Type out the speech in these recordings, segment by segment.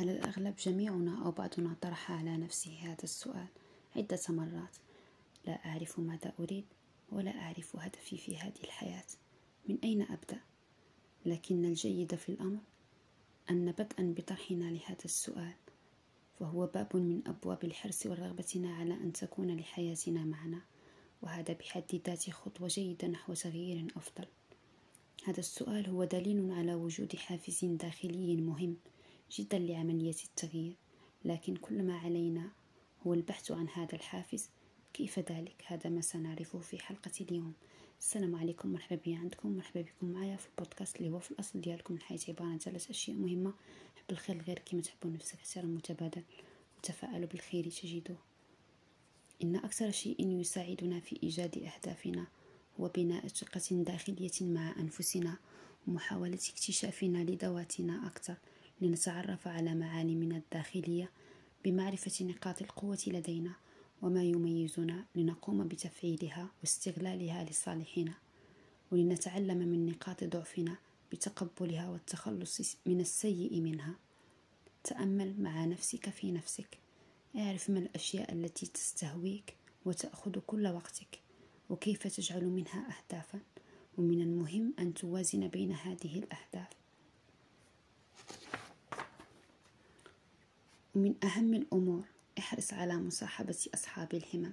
على الأغلب جميعنا أو بعضنا طرح على نفسه هذا السؤال عدة مرات؟ لا أعرف ماذا أريد ولا أعرف هدفي في هذه الحياة. من أين أبدأ؟ لكن الجيد في الأمر أن بدءا بطرحنا لهذا السؤال فهو باب من أبواب الحرص ورغبتنا على أن تكون لحياتنا معنا وهذا بحد ذاته خطوة جيدة نحو تغيير أفضل. هذا السؤال هو دليل على وجود حافز داخلي مهم جدا لعملية التغيير لكن كل ما علينا هو البحث عن هذا الحافز. كيف ذلك؟ هذا ما سنعرفه في حلقة اليوم. السلام عليكم مرحبا بي عندكم مرحبا بكم معايا في البودكاست اللي هو في الأصل ديالكم الحياة عبارة عن ثلاث أشياء مهمة. حب الخير غير كما تحبوا نفسك احترام متبادل وتفاءلوا بالخير تجدوه. إن أكثر شيء يساعدنا في إيجاد أهدافنا هو بناء ثقة داخلية مع أنفسنا ومحاولة اكتشافنا لذواتنا أكثر. لنتعرف على معالمنا الداخلية بمعرفة نقاط القوة لدينا وما يميزنا لنقوم بتفعيلها واستغلالها لصالحنا ولنتعلم من نقاط ضعفنا بتقبلها والتخلص من السيء منها. تأمل مع نفسك في نفسك. اعرف ما الأشياء التي تستهويك وتأخذ كل وقتك وكيف تجعل منها أهدافا. ومن المهم أن توازن بين هذه الأهداف. ومن أهم الأمور احرص على مصاحبة أصحاب الهمم.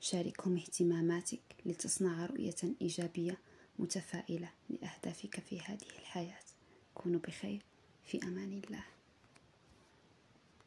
شاركهم اهتماماتك لتصنع رؤية إيجابية متفائلة لأهدافك في هذه الحياة. كونوا بخير. في أمان الله.